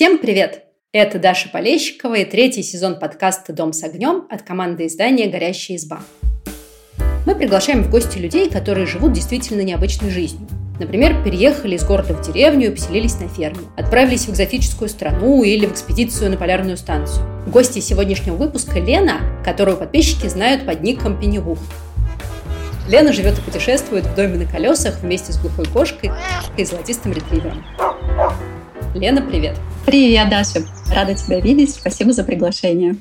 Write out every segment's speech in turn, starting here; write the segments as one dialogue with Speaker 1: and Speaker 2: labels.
Speaker 1: Всем привет! Это Даша Полещикова и третий сезон подкаста «Дом с огнем» от команды издания «Горящая изба». Мы приглашаем в гости людей, которые живут действительно необычной жизнью. Например, переехали из города в деревню и поселились на ферме, отправились в экзотическую страну или в экспедицию на полярную станцию. Гости сегодняшнего выпуска Лена, которую подписчики знают под ником Пеннивух. Лена живет и путешествует в доме на колесах вместе с глухой кошкой и золотистым ретривером. Лена, привет!
Speaker 2: Привет, Даша! Рада тебя видеть. Спасибо за приглашение.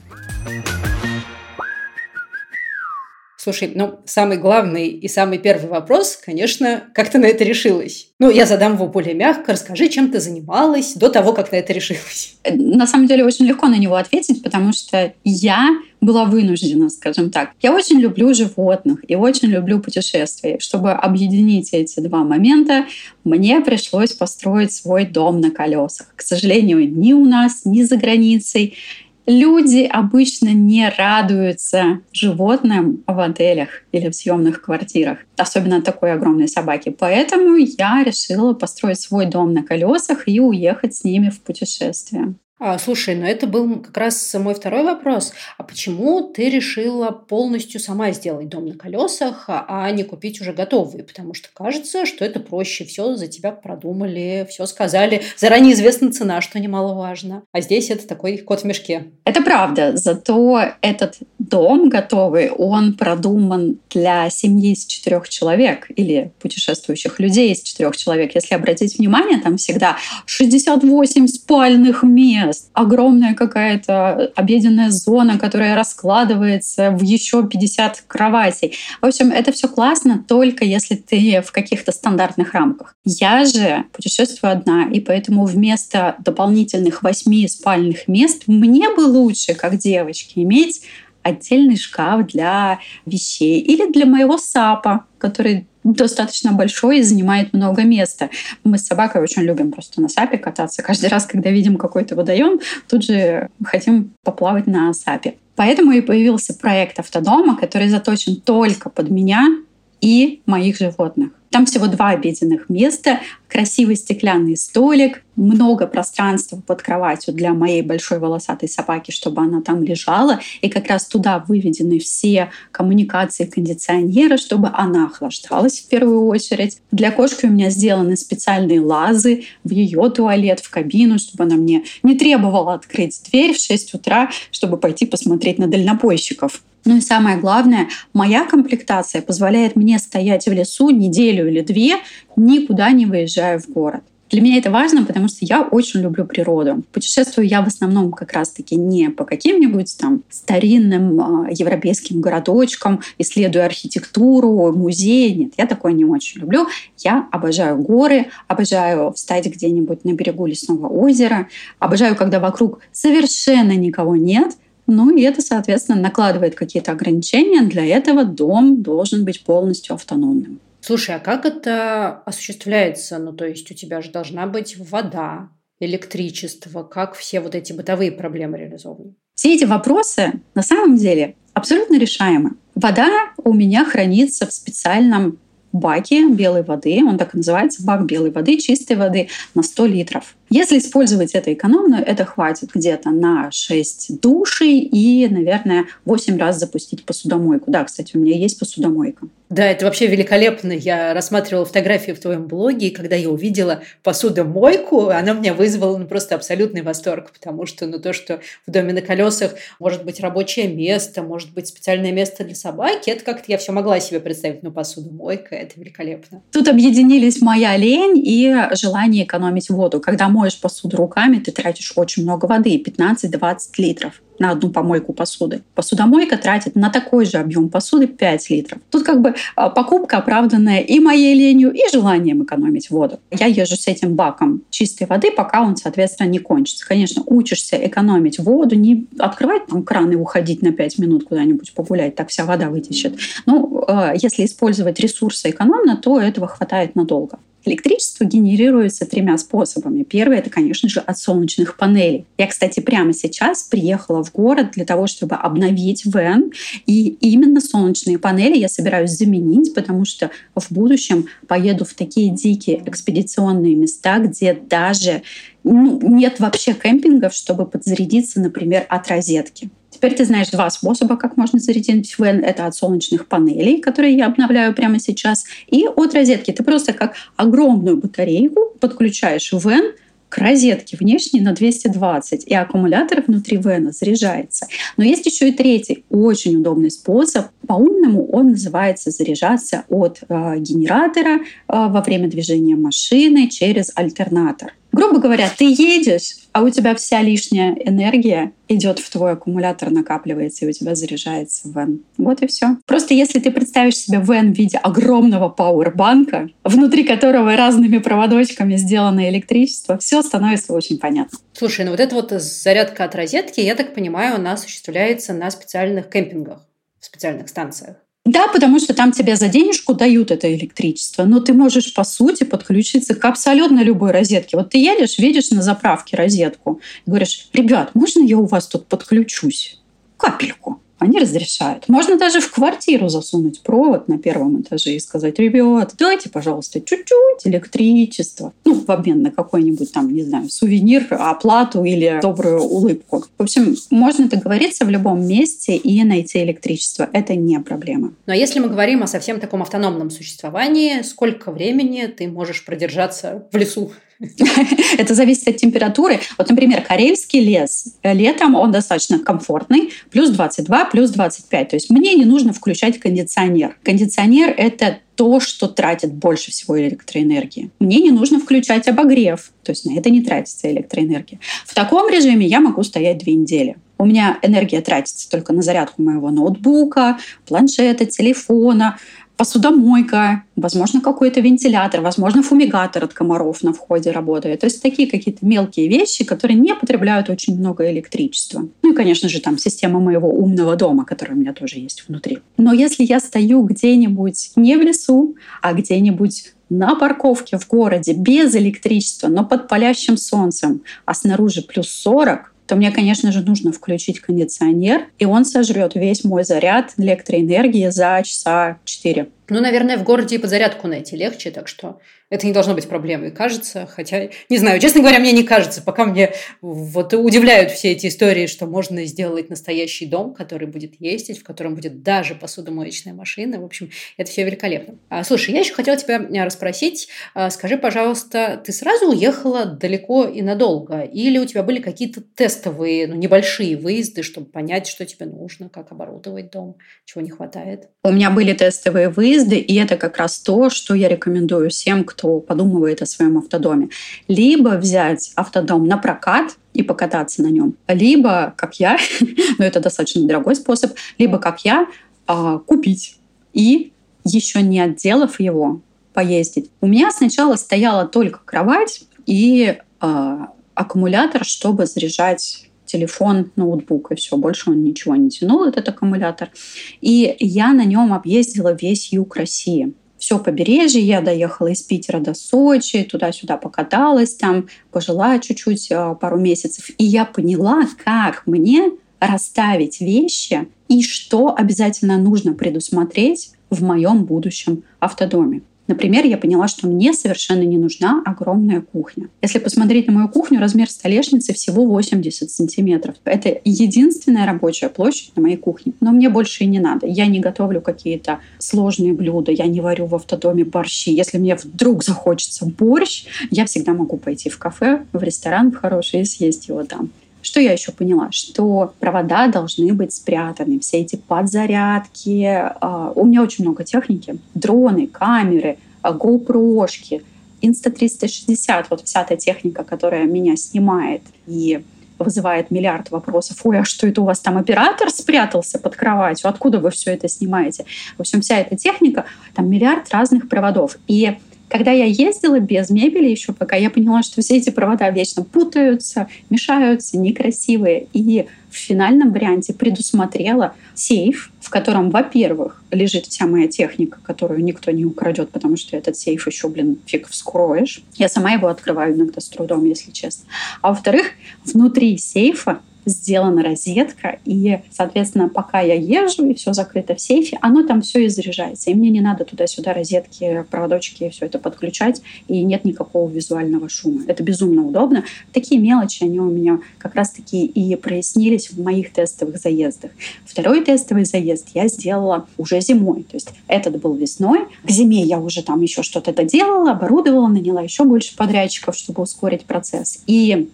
Speaker 1: Слушай, ну, самый главный и самый первый вопрос, конечно, как ты на это решилась? Ну, я задам его более мягко. Расскажи, чем ты занималась до того, как на это решилась.
Speaker 2: На самом деле, очень легко на него ответить, потому что я была вынуждена, скажем так. Я очень люблю животных и очень люблю путешествия. Чтобы объединить эти два момента, мне пришлось построить свой дом на колесах. К сожалению, ни у нас, ни за границей Люди обычно не радуются животным в отелях или в съемных квартирах, особенно такой огромной собаки. Поэтому я решила построить свой дом на колесах и уехать с ними в путешествие.
Speaker 1: А, слушай, но это был как раз мой второй вопрос. А почему ты решила полностью сама сделать дом на колесах, а, не купить уже готовый? Потому что кажется, что это проще. Все за тебя продумали, все сказали. Заранее известна цена, что немаловажно. А здесь это такой кот в мешке.
Speaker 2: Это правда. Зато этот дом готовый, он продуман для семьи из четырех человек или путешествующих людей из четырех человек. Если обратить внимание, там всегда 68 спальных мест, огромная какая-то обеденная зона, которая раскладывается в еще 50 кроватей. В общем, это все классно только если ты в каких-то стандартных рамках. Я же путешествую одна, и поэтому вместо дополнительных восьми спальных мест мне бы лучше, как девочке, иметь отдельный шкаф для вещей или для моего сапа, который достаточно большой и занимает много места. Мы с собакой очень любим просто на сапе кататься. Каждый раз, когда видим какой-то водоем, тут же хотим поплавать на сапе. Поэтому и появился проект автодома, который заточен только под меня и моих животных. Там всего два обеденных места, красивый стеклянный столик, много пространства под кроватью для моей большой волосатой собаки, чтобы она там лежала. И как раз туда выведены все коммуникации кондиционера, чтобы она охлаждалась в первую очередь. Для кошки у меня сделаны специальные лазы в ее туалет, в кабину, чтобы она мне не требовала открыть дверь в 6 утра, чтобы пойти посмотреть на дальнобойщиков. Ну и самое главное, моя комплектация позволяет мне стоять в лесу неделю или две, никуда не выезжая в город. Для меня это важно, потому что я очень люблю природу. Путешествую я в основном как раз-таки не по каким-нибудь там старинным э, европейским городочкам, исследуя архитектуру, музеи. Нет, я такое не очень люблю. Я обожаю горы, обожаю встать где-нибудь на берегу лесного озера, обожаю, когда вокруг совершенно никого нет — ну и это, соответственно, накладывает какие-то ограничения. Для этого дом должен быть полностью автономным.
Speaker 1: Слушай, а как это осуществляется? Ну, то есть у тебя же должна быть вода, электричество, как все вот эти бытовые проблемы реализованы?
Speaker 2: Все эти вопросы на самом деле абсолютно решаемы. Вода у меня хранится в специальном баке белой воды, он так и называется, бак белой воды, чистой воды на 100 литров. Если использовать это экономно, это хватит где-то на 6 душей и, наверное, 8 раз запустить посудомойку. Да, кстати, у меня есть посудомойка.
Speaker 1: Да, это вообще великолепно. Я рассматривала фотографии в твоем блоге, и когда я увидела посудомойку, она меня вызвала ну, просто абсолютный восторг, потому что ну, то, что в доме на колесах может быть рабочее место, может быть специальное место для собаки, это как-то я все могла себе представить, но посудомойка – это великолепно.
Speaker 2: Тут объединились моя лень и желание экономить воду. Когда моешь посуду руками, ты тратишь очень много воды, 15-20 литров на одну помойку посуды. Посудомойка тратит на такой же объем посуды 5 литров. Тут как бы а, покупка оправданная и моей ленью, и желанием экономить воду. Я езжу с этим баком чистой воды, пока он, соответственно, не кончится. Конечно, учишься экономить воду, не открывать там кран и уходить на 5 минут куда-нибудь погулять, так вся вода вытечет. Ну, а, если использовать ресурсы экономно, то этого хватает надолго. Электричество генерируется тремя способами. Первый — это, конечно же, от солнечных панелей. Я, кстати, прямо сейчас приехала в город для того, чтобы обновить вен, и именно солнечные панели я собираюсь заменить, потому что в будущем поеду в такие дикие экспедиционные места, где даже ну, нет вообще кемпингов, чтобы подзарядиться, например, от розетки. Теперь ты знаешь два способа, как можно зарядить фен. Это от солнечных панелей, которые я обновляю прямо сейчас, и от розетки. Ты просто как огромную батарейку подключаешь в вен, к розетке внешней на 220, и аккумулятор внутри вена заряжается. Но есть еще и третий, очень удобный способ. По-умному он называется заряжаться от э, генератора э, во время движения машины через альтернатор. Грубо говоря, ты едешь, а у тебя вся лишняя энергия идет в твой аккумулятор, накапливается, и у тебя заряжается вен. Вот и все. Просто если ты представишь себе вен в виде огромного пауэрбанка, внутри которого разными проводочками сделано электричество, все становится очень понятно.
Speaker 1: Слушай, ну вот эта вот зарядка от розетки, я так понимаю, она осуществляется на специальных кемпингах, в специальных станциях.
Speaker 2: Да, потому что там тебе за денежку дают это электричество, но ты можешь, по сути, подключиться к абсолютно любой розетке. Вот ты едешь, видишь на заправке розетку говоришь, ребят, можно я у вас тут подключусь? Капельку они разрешают. Можно даже в квартиру засунуть провод на первом этаже и сказать, ребят, дайте, пожалуйста, чуть-чуть электричества. Ну, в обмен на какой-нибудь там, не знаю, сувенир, оплату или добрую улыбку. В общем, можно договориться в любом месте и найти электричество. Это не проблема.
Speaker 1: Но если мы говорим о совсем таком автономном существовании, сколько времени ты можешь продержаться в лесу?
Speaker 2: Это зависит от температуры. Вот, например, карельский лес. Летом он достаточно комфортный. Плюс 22, плюс 25. То есть мне не нужно включать кондиционер. Кондиционер — это то, что тратит больше всего электроэнергии. Мне не нужно включать обогрев, то есть на это не тратится электроэнергия. В таком режиме я могу стоять две недели. У меня энергия тратится только на зарядку моего ноутбука, планшета, телефона, посудомойка, возможно, какой-то вентилятор, возможно, фумигатор от комаров на входе работает. То есть такие какие-то мелкие вещи, которые не потребляют очень много электричества. Ну и, конечно же, там система моего умного дома, которая у меня тоже есть внутри. Но если я стою где-нибудь не в лесу, а где-нибудь на парковке в городе без электричества, но под палящим солнцем, а снаружи плюс 40, то мне, конечно же, нужно включить кондиционер, и он сожрет весь мой заряд электроэнергии за часа 4.
Speaker 1: Ну, наверное, в городе и подзарядку найти легче, так что это не должно быть проблемой, кажется. Хотя, не знаю, честно говоря, мне не кажется. Пока мне вот удивляют все эти истории, что можно сделать настоящий дом, который будет ездить, в котором будет даже посудомоечная машина. В общем, это все великолепно. А, слушай, я еще хотела тебя э, расспросить. А, скажи, пожалуйста, ты сразу уехала далеко и надолго? Или у тебя были какие-то тестовые, ну, небольшие выезды, чтобы понять, что тебе нужно, как оборудовать дом, чего не хватает?
Speaker 2: У меня были тестовые выезды, и это как раз то, что я рекомендую всем, кто подумывает о своем автодоме. Либо взять автодом на прокат и покататься на нем, либо, как я, но это достаточно дорогой способ, либо, как я, а, купить и еще не отделав его, поездить. У меня сначала стояла только кровать и э, аккумулятор, чтобы заряжать телефон, ноутбук, и все, больше он ничего не тянул, этот аккумулятор. И я на нем объездила весь юг России все побережье. Я доехала из Питера до Сочи, туда-сюда покаталась там, пожила чуть-чуть а, пару месяцев. И я поняла, как мне расставить вещи и что обязательно нужно предусмотреть в моем будущем автодоме. Например, я поняла, что мне совершенно не нужна огромная кухня. Если посмотреть на мою кухню, размер столешницы всего 80 сантиметров. Это единственная рабочая площадь на моей кухне. Но мне больше и не надо. Я не готовлю какие-то сложные блюда, я не варю в автодоме борщи. Если мне вдруг захочется борщ, я всегда могу пойти в кафе, в ресторан в хороший и съесть его там. Что я еще поняла? Что провода должны быть спрятаны. Все эти подзарядки. А, у меня очень много техники. Дроны, камеры, а, GoPro-шки, Insta360. Вот вся эта техника, которая меня снимает и вызывает миллиард вопросов. Ой, а что это у вас там оператор спрятался под кроватью? Откуда вы все это снимаете? В общем, вся эта техника, там миллиард разных проводов. И Когда я ездила без мебели еще пока, я поняла, что все эти провода вечно путаются, мешаются, некрасивые. И в финальном варианте предусмотрела сейф, в котором, во-первых, лежит вся моя техника, которую никто не украдет, потому что этот сейф еще, блин, фиг вскроешь. Я сама его открываю иногда с трудом, если честно. А во-вторых, внутри сейфа сделана розетка, и, соответственно, пока я езжу, и все закрыто в сейфе, оно там все и заряжается. И мне не надо туда-сюда розетки, проводочки, все это подключать, и нет никакого визуального шума. Это безумно удобно. Такие мелочи, они у меня как раз-таки и прояснились в моих тестовых заездах. Второй тестовый заезд я сделала уже зимой. То есть этот был весной. К зиме я уже там еще что-то доделала, оборудовала, наняла еще больше подрядчиков, чтобы ускорить процесс. И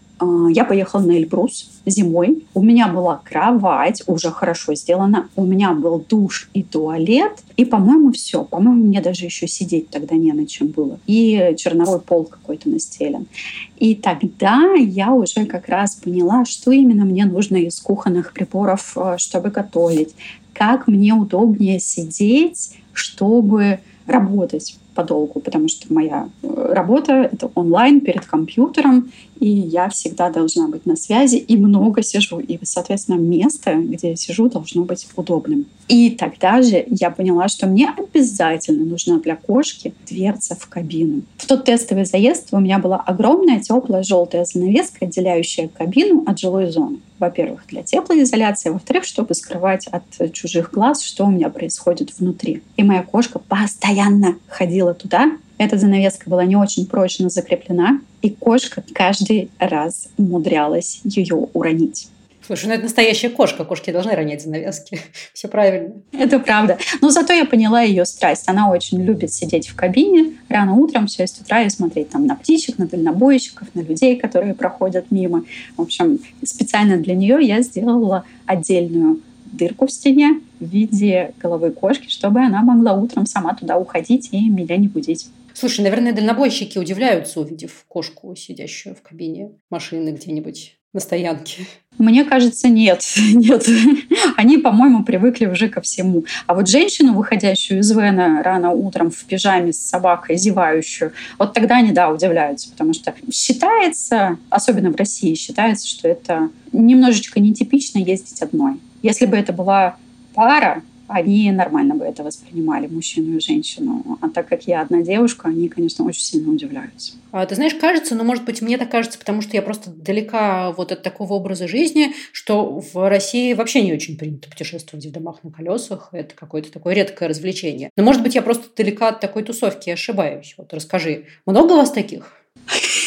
Speaker 2: я поехала на Эльбрус зимой. У меня была кровать, уже хорошо сделана. У меня был душ и туалет. И, по-моему, все. По-моему, мне даже еще сидеть тогда не на чем было. И черновой пол какой-то настелен. И тогда я уже как раз поняла, что именно мне нужно из кухонных приборов, э, чтобы готовить. Как мне удобнее сидеть, чтобы работать подолгу, потому что моя э, работа — это онлайн перед компьютером, и я всегда должна быть на связи и много сижу. И, соответственно, место, где я сижу, должно быть удобным. И тогда же я поняла, что мне обязательно нужна для кошки дверца в кабину. В тот тестовый заезд у меня была огромная теплая желтая занавеска, отделяющая кабину от жилой зоны. Во-первых, для теплоизоляции, во-вторых, чтобы скрывать от чужих глаз, что у меня происходит внутри. И моя кошка постоянно ходила туда, эта занавеска была не очень прочно закреплена, и кошка каждый раз умудрялась ее уронить.
Speaker 1: Слушай, ну это настоящая кошка. Кошки должны ронять занавески. Все правильно.
Speaker 2: Это правда. Но зато я поняла ее страсть. Она очень любит сидеть в кабине рано утром, в 6 утра и смотреть там на птичек, на дальнобойщиков, на людей, которые проходят мимо. В общем, специально для нее я сделала отдельную дырку в стене в виде головы кошки, чтобы она могла утром сама туда уходить и меня не будить.
Speaker 1: Слушай, наверное, дальнобойщики удивляются, увидев кошку, сидящую в кабине машины где-нибудь на стоянке.
Speaker 2: Мне кажется, нет. нет. Они, по-моему, привыкли уже ко всему. А вот женщину, выходящую из Вена рано утром в пижаме с собакой, зевающую, вот тогда они, да, удивляются, потому что считается, особенно в России, считается, что это немножечко нетипично ездить одной. Если бы это была пара, они нормально бы это воспринимали, мужчину и женщину. А так как я одна девушка, они, конечно, очень сильно удивляются.
Speaker 1: А, ты знаешь, кажется, но, ну, может быть, мне так кажется, потому что я просто далека вот от такого образа жизни, что в России вообще не очень принято путешествовать в домах на колесах. Это какое-то такое редкое развлечение. Но, может быть, я просто далека от такой тусовки ошибаюсь. Вот расскажи, много у вас таких?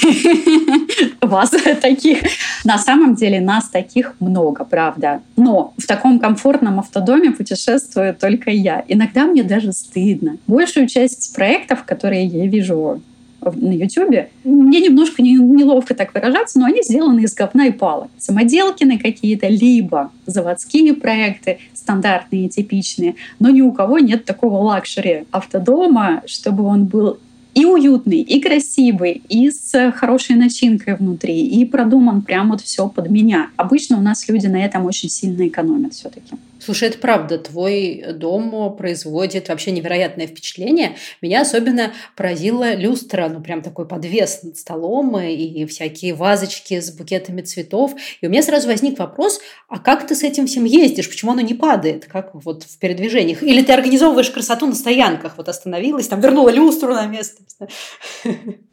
Speaker 2: вас таких. На самом деле нас таких много, правда. Но в таком комфортном автодоме путешествую только я. Иногда мне даже стыдно. Большую часть проектов, которые я вижу на Ютубе. Мне немножко неловко так выражаться, но они сделаны из говна и палок. Самоделкины какие-то, либо заводские проекты, стандартные, типичные. Но ни у кого нет такого luxury автодома, чтобы он был и уютный, и красивый, и с хорошей начинкой внутри, и продуман прям вот все под меня. Обычно у нас люди на этом очень сильно экономят все-таки.
Speaker 1: Слушай, это правда, твой дом производит вообще невероятное впечатление. Меня особенно поразила люстра, ну прям такой подвес над столом и всякие вазочки с букетами цветов. И у меня сразу возник вопрос, а как ты с этим всем ездишь? Почему оно не падает, как вот в передвижениях? Или ты организовываешь красоту на стоянках? Вот остановилась, там вернула люстру на место.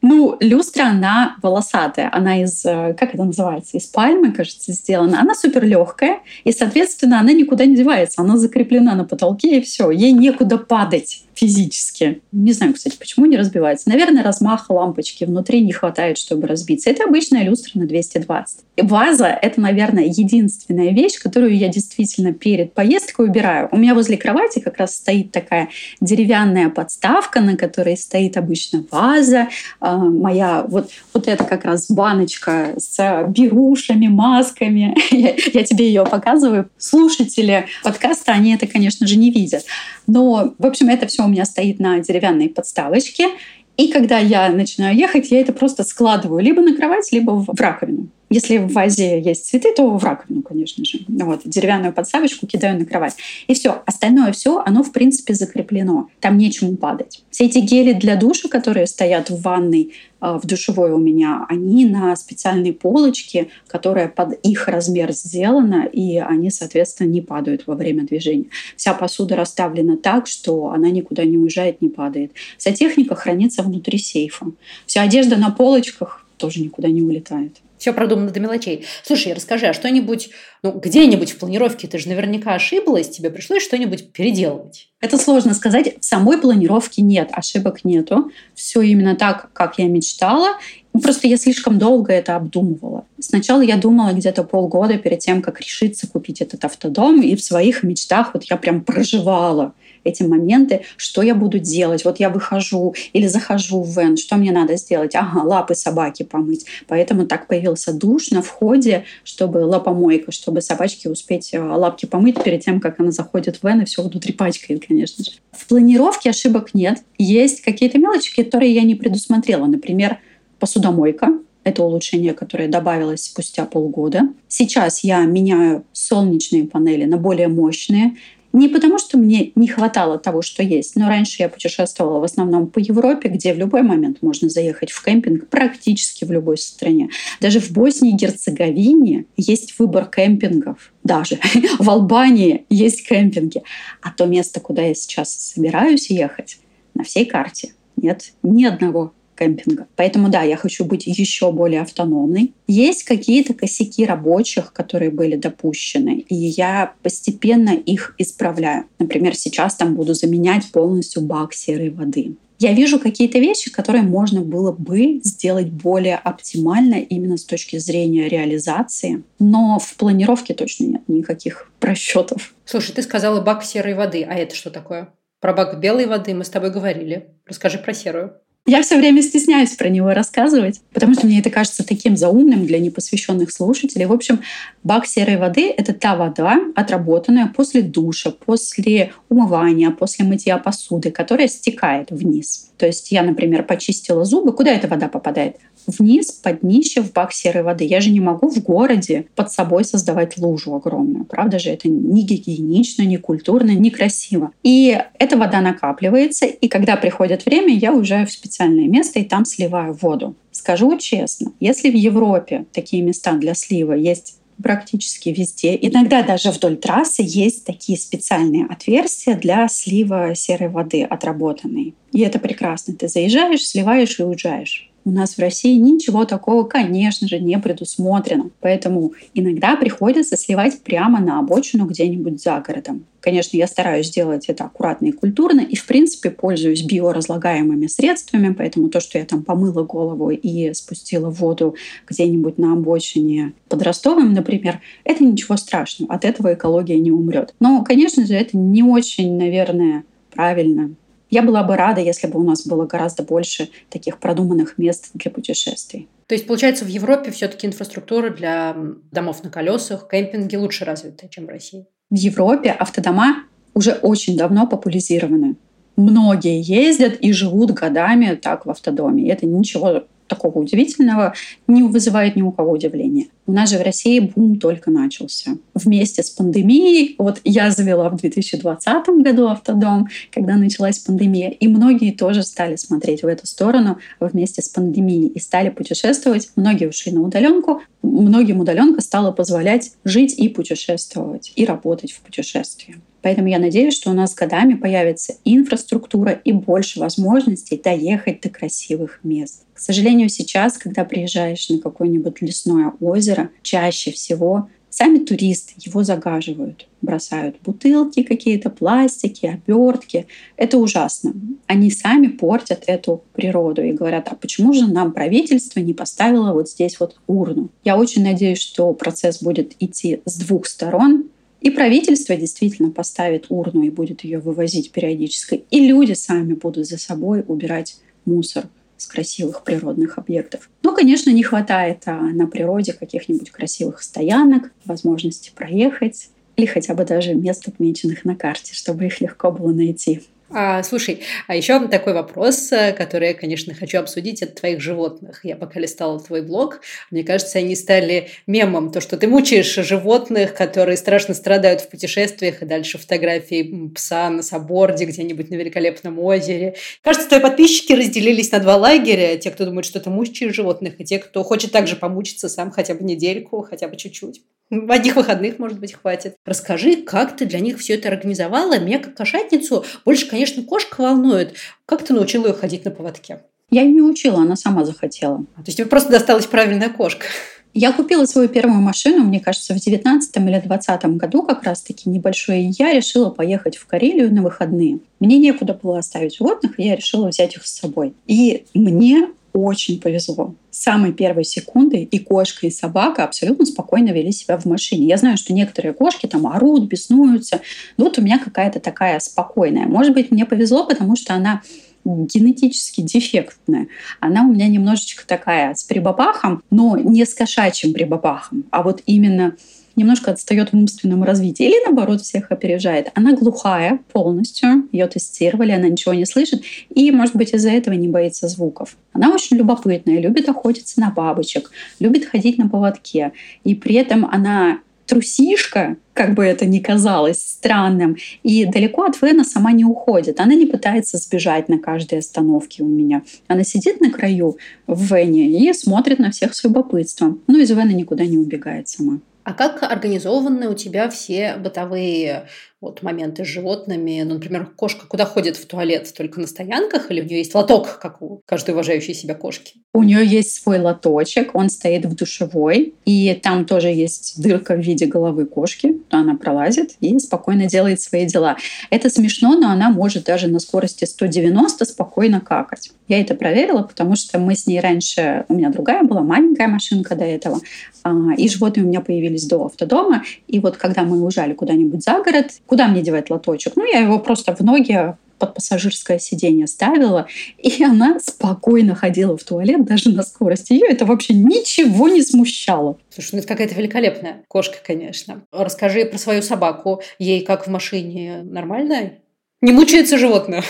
Speaker 2: Ну, люстра, она волосатая. Она из, э, как это называется, из пальмы, кажется, сделана. Она супер легкая, и, соответственно, она никуда не девается. Она закреплена на потолке, и все. Ей некуда падать физически. Не знаю, кстати, почему не разбивается. Наверное, размаха лампочки внутри не хватает, чтобы разбиться. Это обычная люстра на 220. И ваза — это, наверное, единственная вещь, которую я действительно перед поездкой убираю. У меня возле кровати как раз стоит такая деревянная подставка, на которой стоит обычно ваза. А, моя вот, вот это как раз баночка с берушами, масками. Я, я тебе ее показываю. Слушатели подкаста, они это, конечно же, не видят. Но, в общем, это все у меня стоит на деревянной подставочке. И когда я начинаю ехать, я это просто складываю либо на кровать, либо в раковину. Если в вазе есть цветы, то в раковину, конечно же. Вот, деревянную подставочку кидаю на кровать. И все. Остальное все, оно, в принципе, закреплено. Там нечему падать. Все эти гели для душа, которые стоят в ванной, в душевой у меня, они на специальной полочке, которая под их размер сделана, и они, соответственно, не падают во время движения. Вся посуда расставлена так, что она никуда не уезжает, не падает. Вся техника хранится внутри сейфа. Вся одежда на полочках тоже никуда не улетает.
Speaker 1: Все продумано до мелочей. Слушай, расскажи, а что-нибудь, ну, где-нибудь в планировке ты же наверняка ошиблась, тебе пришлось что-нибудь переделывать?
Speaker 2: Это сложно сказать. В самой планировке нет, ошибок нету. Все именно так, как я мечтала. Просто я слишком долго это обдумывала. Сначала я думала где-то полгода перед тем, как решиться купить этот автодом, и в своих мечтах вот я прям проживала эти моменты, что я буду делать. Вот я выхожу или захожу в вен, что мне надо сделать? Ага, лапы собаки помыть. Поэтому так появился душ на входе, чтобы лапомойка, чтобы собачке успеть э, лапки помыть перед тем, как она заходит в вен и все внутри пачкает, конечно же. В планировке ошибок нет. Есть какие-то мелочи, которые я не предусмотрела. Например, посудомойка. Это улучшение, которое добавилось спустя полгода. Сейчас я меняю солнечные панели на более мощные. Не потому, что мне не хватало того, что есть, но раньше я путешествовала в основном по Европе, где в любой момент можно заехать в кемпинг практически в любой стране. Даже в Боснии и Герцеговине есть выбор кемпингов. Даже в Албании есть кемпинги. А то место, куда я сейчас собираюсь ехать, на всей карте нет ни одного кемпинга. Поэтому да, я хочу быть еще более автономной. Есть какие-то косяки рабочих, которые были допущены, и я постепенно их исправляю. Например, сейчас там буду заменять полностью бак серой воды. Я вижу какие-то вещи, которые можно было бы сделать более оптимально именно с точки зрения реализации, но в планировке точно нет никаких просчетов.
Speaker 1: Слушай, ты сказала бак серой воды, а это что такое? Про бак белой воды мы с тобой говорили. Расскажи про серую.
Speaker 2: Я все время стесняюсь про него рассказывать, потому что мне это кажется таким заумным для непосвященных слушателей. В общем, бак серой воды — это та вода, отработанная после душа, после умывания, после мытья посуды, которая стекает вниз. То есть я, например, почистила зубы. Куда эта вода попадает? вниз под днище в бак серой воды. Я же не могу в городе под собой создавать лужу огромную. Правда же, это не гигиенично, не культурно, не красиво. И эта вода накапливается, и когда приходит время, я уезжаю в специальное место и там сливаю воду. Скажу честно, если в Европе такие места для слива есть практически везде. Иногда даже вдоль трассы есть такие специальные отверстия для слива серой воды отработанной. И это прекрасно. Ты заезжаешь, сливаешь и уезжаешь. У нас в России ничего такого, конечно же, не предусмотрено. Поэтому иногда приходится сливать прямо на обочину где-нибудь за городом. Конечно, я стараюсь сделать это аккуратно и культурно, и, в принципе, пользуюсь биоразлагаемыми средствами, поэтому то, что я там помыла голову и спустила воду где-нибудь на обочине под Ростовом, например, это ничего страшного, от этого экология не умрет. Но, конечно же, это не очень, наверное, правильно я была бы рада, если бы у нас было гораздо больше таких продуманных мест для путешествий.
Speaker 1: То есть, получается, в Европе все-таки инфраструктура для домов на колесах, кемпинги лучше развиты, чем в России?
Speaker 2: В Европе автодома уже очень давно популяризированы. Многие ездят и живут годами так в автодоме. И это ничего такого удивительного не вызывает ни у кого удивления. У нас же в России бум только начался. Вместе с пандемией, вот я завела в 2020 году автодом, когда началась пандемия, и многие тоже стали смотреть в эту сторону вместе с пандемией и стали путешествовать. Многие ушли на удаленку, многим удаленка стала позволять жить и путешествовать, и работать в путешествии. Поэтому я надеюсь, что у нас годами появится инфраструктура и больше возможностей доехать до красивых мест. К сожалению, сейчас, когда приезжаешь на какое-нибудь лесное озеро, чаще всего сами туристы его загаживают, бросают бутылки какие-то, пластики, обертки. Это ужасно. Они сами портят эту природу и говорят, а почему же нам правительство не поставило вот здесь вот урну? Я очень надеюсь, что процесс будет идти с двух сторон, и правительство действительно поставит урну и будет ее вывозить периодически. И люди сами будут за собой убирать мусор с красивых природных объектов. Но, конечно, не хватает а, на природе каких-нибудь красивых стоянок, возможности проехать или хотя бы даже мест, отмеченных на карте, чтобы их легко было найти.
Speaker 1: А, слушай, а еще такой вопрос, э, который я, конечно, хочу обсудить, от твоих животных. Я пока листала твой блог, мне кажется, они стали мемом. То, что ты мучаешь животных, которые страшно страдают в путешествиях, и дальше фотографии пса на соборде где-нибудь на великолепном озере. Кажется, твои подписчики разделились на два лагеря. Те, кто думает, что ты мучаешь животных, и те, кто хочет также помучиться сам хотя бы недельку, хотя бы чуть-чуть. Одних выходных, может быть, хватит. Расскажи, как ты для них все это организовала? Меня как кошатницу больше, конечно, кошка волнует. Как ты научила ее ходить на поводке?
Speaker 2: Я ее не учила, она сама захотела.
Speaker 1: А, то есть тебе просто досталась правильная кошка?
Speaker 2: Я купила свою первую машину, мне кажется, в 19 или 20 году как раз-таки небольшой. И я решила поехать в Карелию на выходные. Мне некуда было оставить животных, и я решила взять их с собой. И мне очень повезло. С самой первой секунды и кошка, и собака абсолютно спокойно вели себя в машине. Я знаю, что некоторые кошки там орут, беснуются. Но вот у меня какая-то такая спокойная. Может быть, мне повезло, потому что она генетически дефектная. Она у меня немножечко такая с прибабахом, но не с кошачьим прибабахом, а вот именно немножко отстает в умственном развитии или наоборот всех опережает. Она глухая полностью, ее тестировали, она ничего не слышит и, может быть, из-за этого не боится звуков. Она очень любопытная, любит охотиться на бабочек, любит ходить на поводке. И при этом она трусишка, как бы это ни казалось странным, и далеко от Вена сама не уходит. Она не пытается сбежать на каждой остановке у меня. Она сидит на краю в Вене и смотрит на всех с любопытством. Ну, из Вена никуда не убегает сама.
Speaker 1: А как организованы у тебя все бытовые вот моменты с животными. Ну, например, кошка куда ходит в туалет? Только на стоянках или у нее есть лоток, как у каждой уважающей себя кошки?
Speaker 2: У нее есть свой лоточек, он стоит в душевой, и там тоже есть дырка в виде головы кошки. Она пролазит и спокойно делает свои дела. Это смешно, но она может даже на скорости 190 спокойно какать. Я это проверила, потому что мы с ней раньше, у меня другая была маленькая машинка до этого, а, и животные у меня появились до автодома. И вот когда мы уезжали куда-нибудь за город, Куда мне девать лоточек? Ну, я его просто в ноги под пассажирское сиденье ставила, и она спокойно ходила в туалет даже на скорости. Ее это вообще ничего не смущало.
Speaker 1: Слушай, ну это какая-то великолепная кошка, конечно. Расскажи про свою собаку. Ей как в машине нормально? Не мучается животное?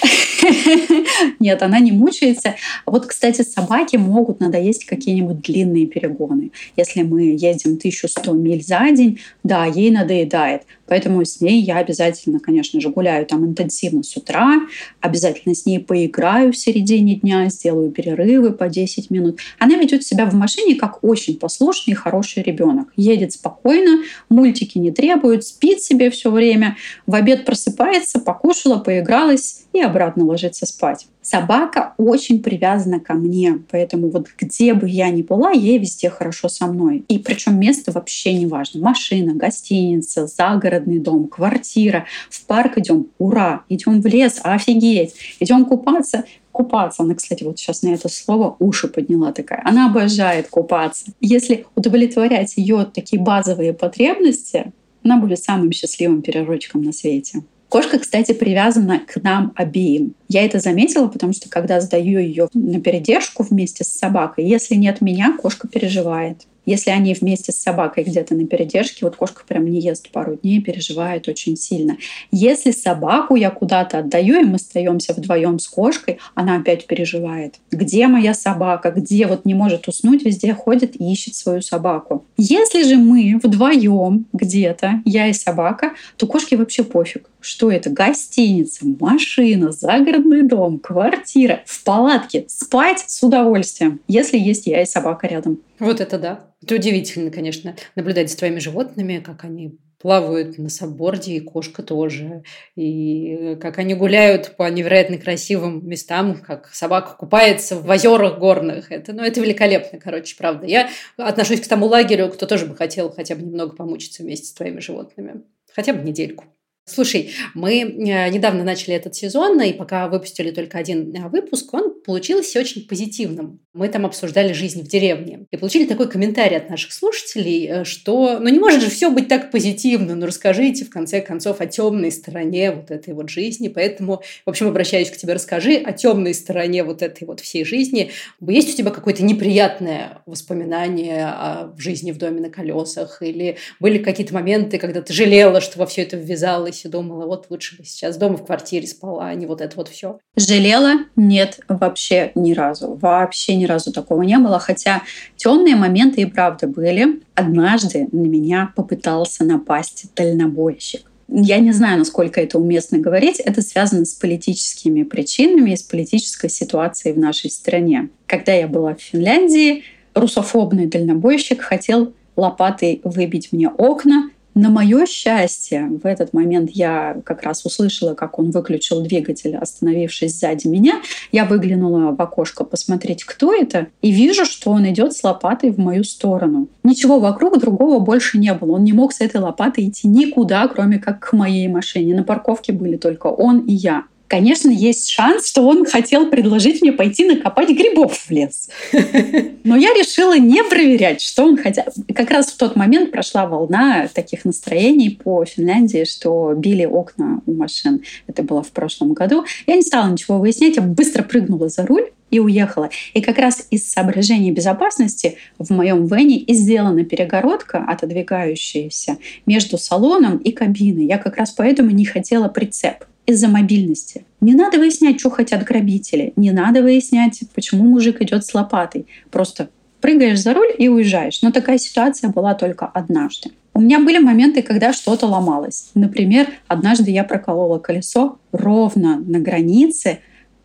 Speaker 2: Нет, она не мучается. Вот, кстати, собаки могут надоесть какие-нибудь длинные перегоны. Если мы ездим 1100 миль за день, да, ей надоедает. Поэтому с ней я обязательно, конечно же, гуляю там интенсивно с утра, обязательно с ней поиграю в середине дня, сделаю перерывы по 10 минут. Она ведет себя в машине как очень послушный и хороший ребенок. Едет спокойно, мультики не требует, спит себе все время, в обед просыпается, покушала, поигралась и обратно ложится спать. Собака очень привязана ко мне, поэтому вот где бы я ни была, ей везде хорошо со мной. И причем место вообще не важно. Машина, гостиница, загородный дом, квартира. В парк идем, ура! Идем в лес, офигеть! Идем купаться, купаться. Она, кстати, вот сейчас на это слово уши подняла такая. Она обожает купаться. Если удовлетворять ее такие базовые потребности, она будет самым счастливым переродчиком на свете. Кошка, кстати, привязана к нам обеим. Я это заметила, потому что когда сдаю ее на передержку вместе с собакой, если нет меня, кошка переживает. Если они вместе с собакой где-то на передержке, вот кошка прям не ест пару дней, переживает очень сильно. Если собаку я куда-то отдаю, и мы остаемся вдвоем с кошкой, она опять переживает. Где моя собака? Где вот не может уснуть, везде ходит и ищет свою собаку. Если же мы вдвоем где-то, я и собака, то кошке вообще пофиг. Что это? Гостиница, машина, загородный дом, квартира, в палатке. Спать с удовольствием, если есть я и собака рядом.
Speaker 1: Вот это да. Это удивительно, конечно, наблюдать за твоими животными, как они плавают на сабборде, и кошка тоже. И как они гуляют по невероятно красивым местам, как собака купается в озерах горных. Это, ну, это великолепно, короче, правда. Я отношусь к тому лагерю, кто тоже бы хотел хотя бы немного помучиться вместе с твоими животными. Хотя бы недельку. Слушай, мы э, недавно начали этот сезон, и пока выпустили только один э, выпуск, он получился очень позитивным. Мы там обсуждали жизнь в деревне. И получили такой комментарий от наших слушателей, э, что ну не может же все быть так позитивно, ну расскажите в конце концов о темной стороне вот этой вот жизни. Поэтому, в общем, обращаюсь к тебе, расскажи о темной стороне вот этой вот всей жизни. Есть у тебя какое-то неприятное воспоминание о жизни в доме на колесах? Или были какие-то моменты, когда ты жалела, что во все это ввязалась? И думала, вот лучше бы сейчас дома в квартире спала, а не вот это вот все?
Speaker 2: Жалела? Нет, вообще ни разу. Вообще ни разу такого не было. Хотя темные моменты и правда были. Однажды на меня попытался напасть дальнобойщик. Я не знаю, насколько это уместно говорить. Это связано с политическими причинами и с политической ситуацией в нашей стране. Когда я была в Финляндии, русофобный дальнобойщик хотел лопатой выбить мне окна, на мое счастье, в этот момент я как раз услышала, как он выключил двигатель, остановившись сзади меня. Я выглянула в окошко посмотреть, кто это, и вижу, что он идет с лопатой в мою сторону. Ничего вокруг другого больше не было. Он не мог с этой лопатой идти никуда, кроме как к моей машине. На парковке были только он и я конечно, есть шанс, что он хотел предложить мне пойти накопать грибов в лес. Но я решила не проверять, что он хотел. Как раз в тот момент прошла волна таких настроений по Финляндии, что били окна у машин. Это было в прошлом году. Я не стала ничего выяснять, я быстро прыгнула за руль и уехала. И как раз из соображений безопасности в моем вене и сделана перегородка, отодвигающаяся между салоном и кабиной. Я как раз поэтому не хотела прицеп из-за мобильности. Не надо выяснять, что хотят грабители. Не надо выяснять, почему мужик идет с лопатой. Просто прыгаешь за руль и уезжаешь. Но такая ситуация была только однажды. У меня были моменты, когда что-то ломалось. Например, однажды я проколола колесо ровно на границе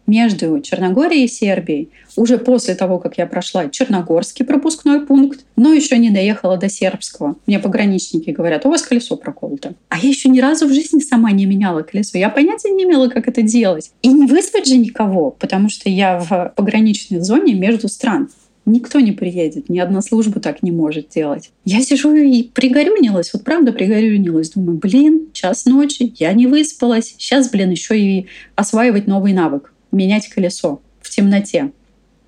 Speaker 2: между Черногорией и Сербией уже после того, как я прошла Черногорский пропускной пункт, но еще не доехала до Сербского. Мне пограничники говорят, у вас колесо проколото. А я еще ни разу в жизни сама не меняла колесо. Я понятия не имела, как это делать. И не вызвать же никого, потому что я в пограничной зоне между стран. Никто не приедет, ни одна служба так не может делать. Я сижу и пригорюнилась, вот правда пригорюнилась. Думаю, блин, час ночи, я не выспалась. Сейчас, блин, еще и осваивать новый навык менять колесо в темноте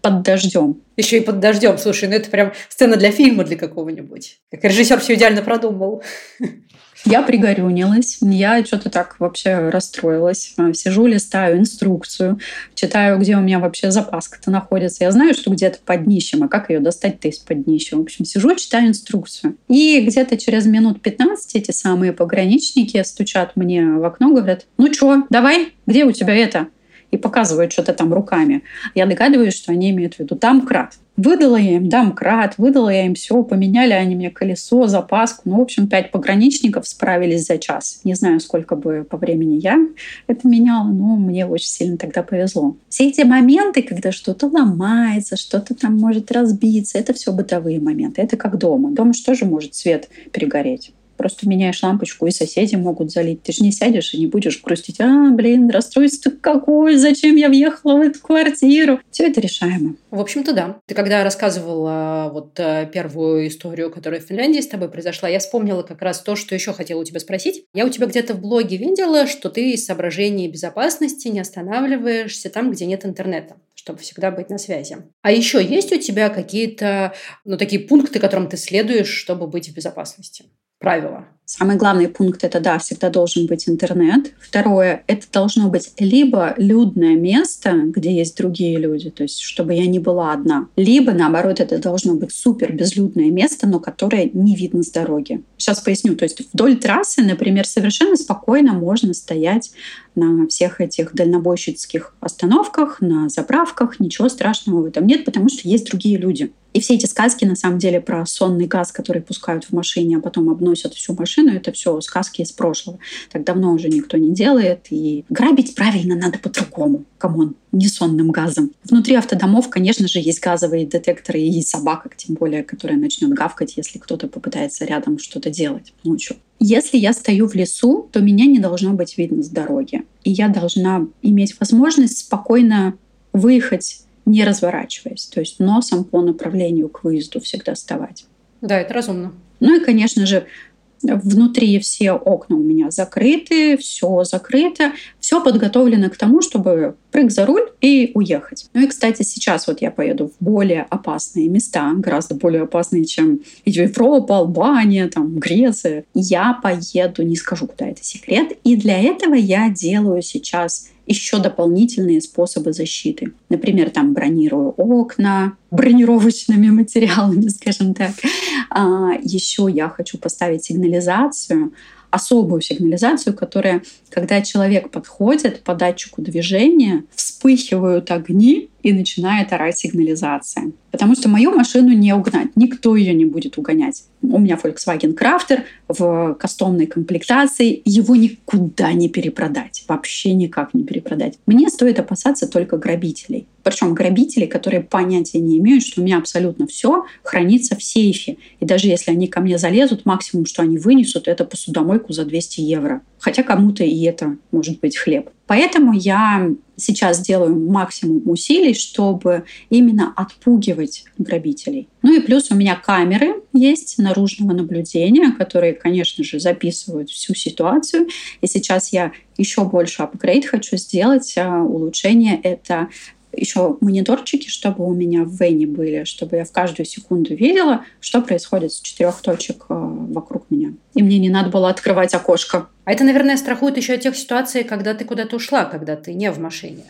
Speaker 2: под дождем.
Speaker 1: Еще и под дождем. Слушай, ну это прям сцена для фильма для какого-нибудь. Как режиссер все идеально продумал.
Speaker 2: Я пригорюнилась, я что-то так вообще расстроилась. Сижу, листаю инструкцию, читаю, где у меня вообще запаска-то находится. Я знаю, что где-то под днищем, а как ее достать-то из-под днища? В общем, сижу, читаю инструкцию. И где-то через минут 15 эти самые пограничники стучат мне в окно, говорят, ну что, давай, где у тебя это? И показывают что-то там руками. Я догадываюсь, что они имеют в виду домкрат. Выдала я им домкрат, выдала я им все, поменяли они мне колесо, запаску. Ну, в общем, пять пограничников справились за час. Не знаю, сколько бы по времени я это меняла, но мне очень сильно тогда повезло. Все эти моменты, когда что-то ломается, что-то там может разбиться, это все бытовые моменты. Это как дома. Дома что же может свет перегореть? Просто меняешь лампочку, и соседи могут залить. Ты же не сядешь и не будешь грустить. А, блин, расстройство какое, зачем я въехала в эту квартиру? Все это решаемо.
Speaker 1: В общем-то, да. Ты когда рассказывала вот э, первую историю, которая в Финляндии с тобой произошла, я вспомнила как раз то, что еще хотела у тебя спросить. Я у тебя где-то в блоге видела, что ты из соображений безопасности не останавливаешься там, где нет интернета чтобы всегда быть на связи. А еще есть у тебя какие-то, ну, такие пункты, которым ты следуешь, чтобы быть в безопасности? Правило.
Speaker 2: Самый главный пункт это да, всегда должен быть интернет. Второе, это должно быть либо людное место, где есть другие люди, то есть чтобы я не была одна, либо наоборот это должно быть супер безлюдное место, но которое не видно с дороги. Сейчас поясню. То есть вдоль трассы, например, совершенно спокойно можно стоять на всех этих дальнобойщицких остановках, на заправках. Ничего страшного в этом нет, потому что есть другие люди. И все эти сказки, на самом деле, про сонный газ, который пускают в машине, а потом обносят всю машину, это все сказки из прошлого. Так давно уже никто не делает. И грабить правильно надо по-другому. Come on, не сонным газом. Внутри автодомов, конечно же, есть газовые детекторы и собака, тем более, которая начнет гавкать, если кто-то попытается рядом что-то делать ночью. Если я стою в лесу, то меня не должно быть видно с дороги. И я должна иметь возможность спокойно выехать не разворачиваясь, то есть носом по направлению к выезду всегда вставать.
Speaker 1: Да, это разумно.
Speaker 2: Ну и, конечно же, внутри все окна у меня закрыты, все закрыто, все подготовлено к тому, чтобы прыг за руль и уехать. Ну и, кстати, сейчас вот я поеду в более опасные места, гораздо более опасные, чем Европа, Албания, там, Греция. Я поеду, не скажу, куда это секрет, и для этого я делаю сейчас еще дополнительные способы защиты. Например, там бронирую окна бронировочными материалами, скажем так. А, еще я хочу поставить сигнализацию особую сигнализацию, которая, когда человек подходит по датчику движения, вспыхивают огни, и начинает орать сигнализация. Потому что мою машину не угнать, никто ее не будет угонять. У меня Volkswagen Crafter в кастомной комплектации, его никуда не перепродать, вообще никак не перепродать. Мне стоит опасаться только грабителей. Причем грабителей, которые понятия не имеют, что у меня абсолютно все хранится в сейфе. И даже если они ко мне залезут, максимум, что они вынесут, это посудомойку за 200 евро. Хотя кому-то и это может быть хлеб. Поэтому я сейчас делаю максимум усилий, чтобы именно отпугивать грабителей. Ну и плюс у меня камеры есть наружного наблюдения, которые, конечно же, записывают всю ситуацию. И сейчас я еще больше апгрейд хочу сделать. А, улучшение — это еще мониторчики, чтобы у меня в Вене были, чтобы я в каждую секунду видела, что происходит с четырех точек а, вокруг меня. И мне не надо было открывать окошко.
Speaker 1: А это, наверное, страхует еще от тех ситуаций, когда ты куда-то ушла, когда ты не в машине.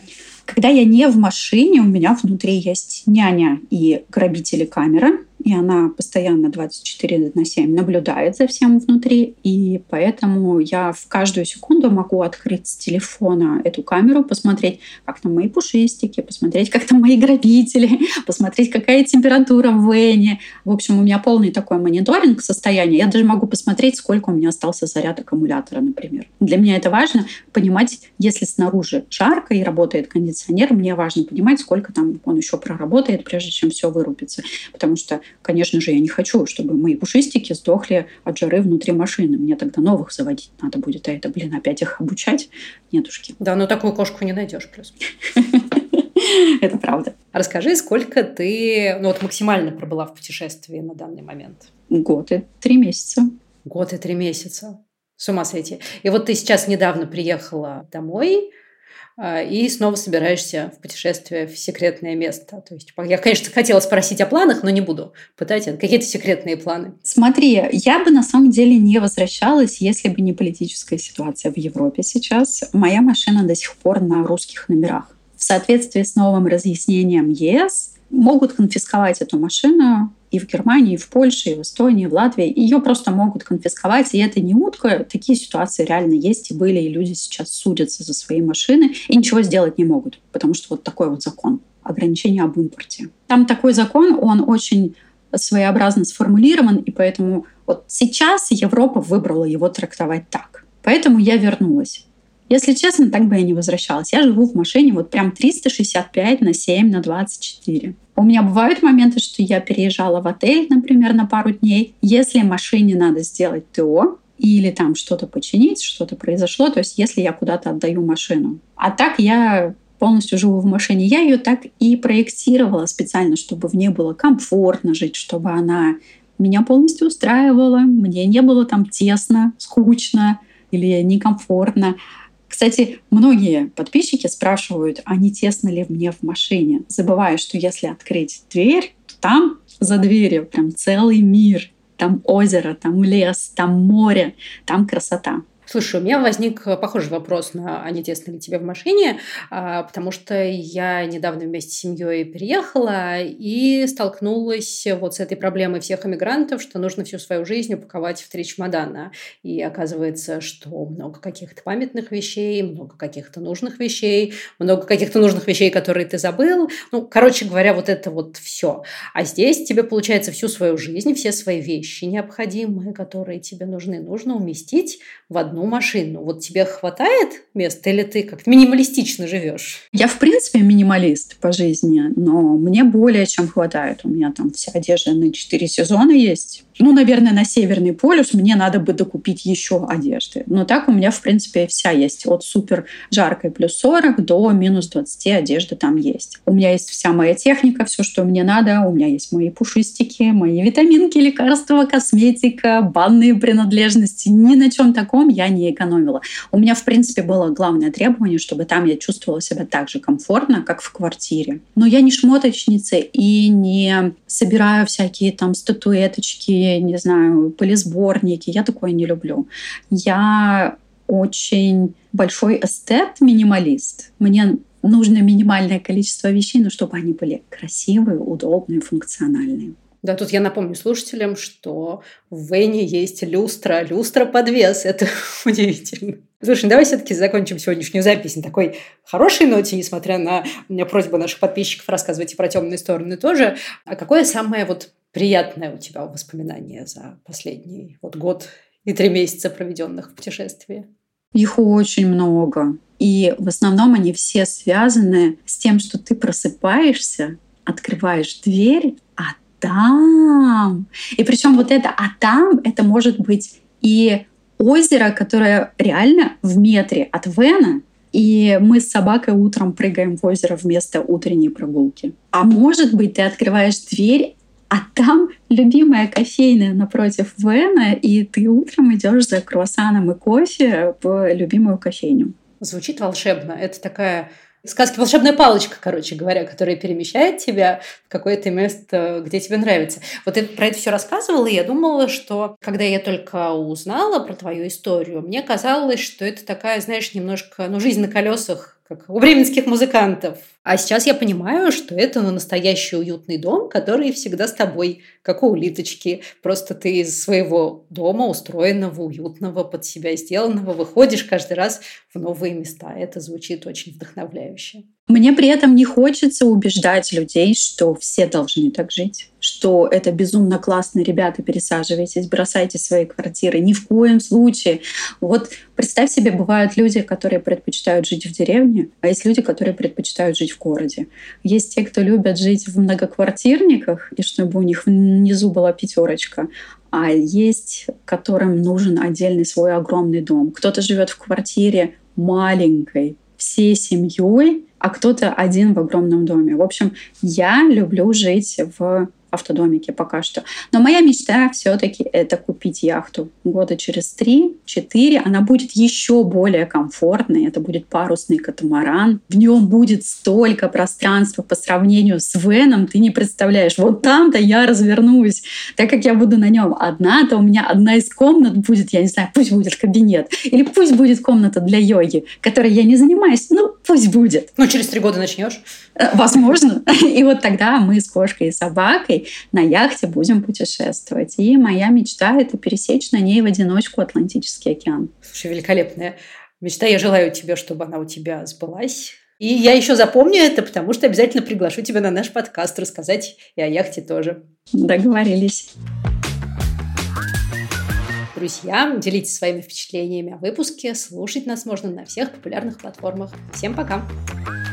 Speaker 2: Когда я не в машине, у меня внутри есть няня и грабители камера и она постоянно 24 на 7 наблюдает за всем внутри, и поэтому я в каждую секунду могу открыть с телефона эту камеру, посмотреть, как там мои пушистики, посмотреть, как там мои грабители, посмотреть, какая температура в вене. В общем, у меня полный такой мониторинг состояния. Я даже могу посмотреть, сколько у меня остался заряд аккумулятора, например. Для меня это важно понимать, если снаружи жарко и работает кондиционер, мне важно понимать, сколько там он еще проработает, прежде чем все вырубится. Потому что Конечно же, я не хочу, чтобы мои пушистики сдохли от жары внутри машины. Мне тогда новых заводить надо будет, а это, блин, опять их обучать. Нетушки.
Speaker 1: Да, но такую кошку не найдешь плюс.
Speaker 2: Это правда.
Speaker 1: Расскажи, сколько ты ну, вот максимально пробыла в путешествии на данный момент?
Speaker 2: Год и три месяца.
Speaker 1: Год и три месяца. С ума сойти. И вот ты сейчас недавно приехала домой, и снова собираешься в путешествие в секретное место. То есть я, конечно, хотела спросить о планах, но не буду пытать. Какие-то секретные планы?
Speaker 2: Смотри, я бы на самом деле не возвращалась, если бы не политическая ситуация в Европе сейчас. Моя машина до сих пор на русских номерах. В соответствии с новым разъяснением ЕС могут конфисковать эту машину и в Германии, и в Польше, и в Эстонии, и в Латвии. Ее просто могут конфисковать, и это не утка. Такие ситуации реально есть и были, и люди сейчас судятся за свои машины и ничего сделать не могут, потому что вот такой вот закон ограничения об импорте. Там такой закон, он очень своеобразно сформулирован, и поэтому вот сейчас Европа выбрала его трактовать так. Поэтому я вернулась. Если честно, так бы я не возвращалась. Я живу в машине вот прям 365 на 7 на 24. У меня бывают моменты, что я переезжала в отель, например, на пару дней. Если машине надо сделать ТО, или там что-то починить, что-то произошло, то есть если я куда-то отдаю машину. А так я полностью живу в машине. Я ее так и проектировала специально, чтобы в ней было комфортно жить, чтобы она меня полностью устраивала, мне не было там тесно, скучно или некомфортно. Кстати, многие подписчики спрашивают, а не тесно ли мне в машине, забывая, что если открыть дверь, то там за дверью прям целый мир. Там озеро, там лес, там море, там красота.
Speaker 1: Слушай, у меня возник похожий вопрос на «А не тесно ли тебе в машине?», а, потому что я недавно вместе с семьей переехала и столкнулась вот с этой проблемой всех иммигрантов, что нужно всю свою жизнь упаковать в три чемодана. И оказывается, что много каких-то памятных вещей, много каких-то нужных вещей, много каких-то нужных вещей, которые ты забыл. Ну, короче говоря, вот это вот все. А здесь тебе, получается, всю свою жизнь, все свои вещи необходимые, которые тебе нужны, нужно уместить в одну одну машину. Вот тебе хватает места или ты как-то минималистично живешь?
Speaker 2: Я, в принципе, минималист по жизни, но мне более чем хватает. У меня там вся одежда на 4 сезона есть. Ну, наверное, на Северный полюс мне надо бы докупить еще одежды. Но так у меня, в принципе, вся есть. От супер жаркой плюс 40 до минус 20 одежды там есть. У меня есть вся моя техника, все, что мне надо. У меня есть мои пушистики, мои витаминки, лекарства, косметика, банные принадлежности. Ни на чем таком я не экономила. У меня, в принципе, было главное требование, чтобы там я чувствовала себя так же комфортно, как в квартире. Но я не шмоточница и не собираю всякие там статуэточки, не знаю, полисборники. Я такое не люблю. Я очень большой эстет-минималист. Мне нужно минимальное количество вещей, но чтобы они были красивые, удобные, функциональные.
Speaker 1: Да, тут я напомню слушателям, что в Вене есть люстра, люстра подвес. Это удивительно. Слушай, ну давай все-таки закончим сегодняшнюю запись на такой хорошей ноте, несмотря на просьбу наших подписчиков рассказывать и про темные стороны тоже. А какое самое вот приятное у тебя воспоминание за последний вот год и три месяца, проведенных в путешествии?
Speaker 2: Их очень много. И в основном они все связаны с тем, что ты просыпаешься, открываешь дверь, а там. И причем вот это «а там» это может быть и озеро, которое реально в метре от Вена, и мы с собакой утром прыгаем в озеро вместо утренней прогулки. А может быть, ты открываешь дверь, а там любимая кофейная напротив Вена, и ты утром идешь за круассаном и кофе в любимую кофейню.
Speaker 1: Звучит волшебно. Это такая сказки волшебная палочка, короче говоря, которая перемещает тебя в какое-то место, где тебе нравится. Вот я про это все рассказывала, и я думала, что когда я только узнала про твою историю, мне казалось, что это такая, знаешь, немножко, ну, жизнь на колесах как у бременских музыкантов. А сейчас я понимаю, что это ну, настоящий уютный дом, который всегда с тобой, как у улиточки. Просто ты из своего дома, устроенного, уютного, под себя сделанного, выходишь каждый раз в новые места. Это звучит очень вдохновляюще.
Speaker 2: Мне при этом не хочется убеждать людей, что все должны так жить, что это безумно классно, ребята, пересаживайтесь, бросайте свои квартиры. Ни в коем случае. Вот представь себе, бывают люди, которые предпочитают жить в деревне, а есть люди, которые предпочитают жить в городе. Есть те, кто любят жить в многоквартирниках, и чтобы у них внизу была пятерочка, а есть, которым нужен отдельный свой огромный дом. Кто-то живет в квартире маленькой, всей семьей, а кто-то один в огромном доме. В общем, я люблю жить в автодомике пока что. Но моя мечта все-таки это купить яхту. Года через три-четыре она будет еще более комфортной. Это будет парусный катамаран. В нем будет столько пространства по сравнению с Веном, ты не представляешь. Вот там-то я развернусь. Так как я буду на нем одна, то у меня одна из комнат будет, я не знаю, пусть будет кабинет. Или пусть будет комната для йоги, которой я не занимаюсь. Ну, пусть будет.
Speaker 1: Ну, через три года начнешь?
Speaker 2: Э, возможно. И вот тогда мы с кошкой и собакой на яхте будем путешествовать. И моя мечта — это пересечь на ней в одиночку Атлантический океан.
Speaker 1: Слушай, великолепная мечта. Я желаю тебе, чтобы она у тебя сбылась. И я еще запомню это, потому что обязательно приглашу тебя на наш подкаст рассказать и о яхте тоже.
Speaker 2: Договорились.
Speaker 1: Друзья, делитесь своими впечатлениями о выпуске. Слушать нас можно на всех популярных платформах. Всем пока! Пока.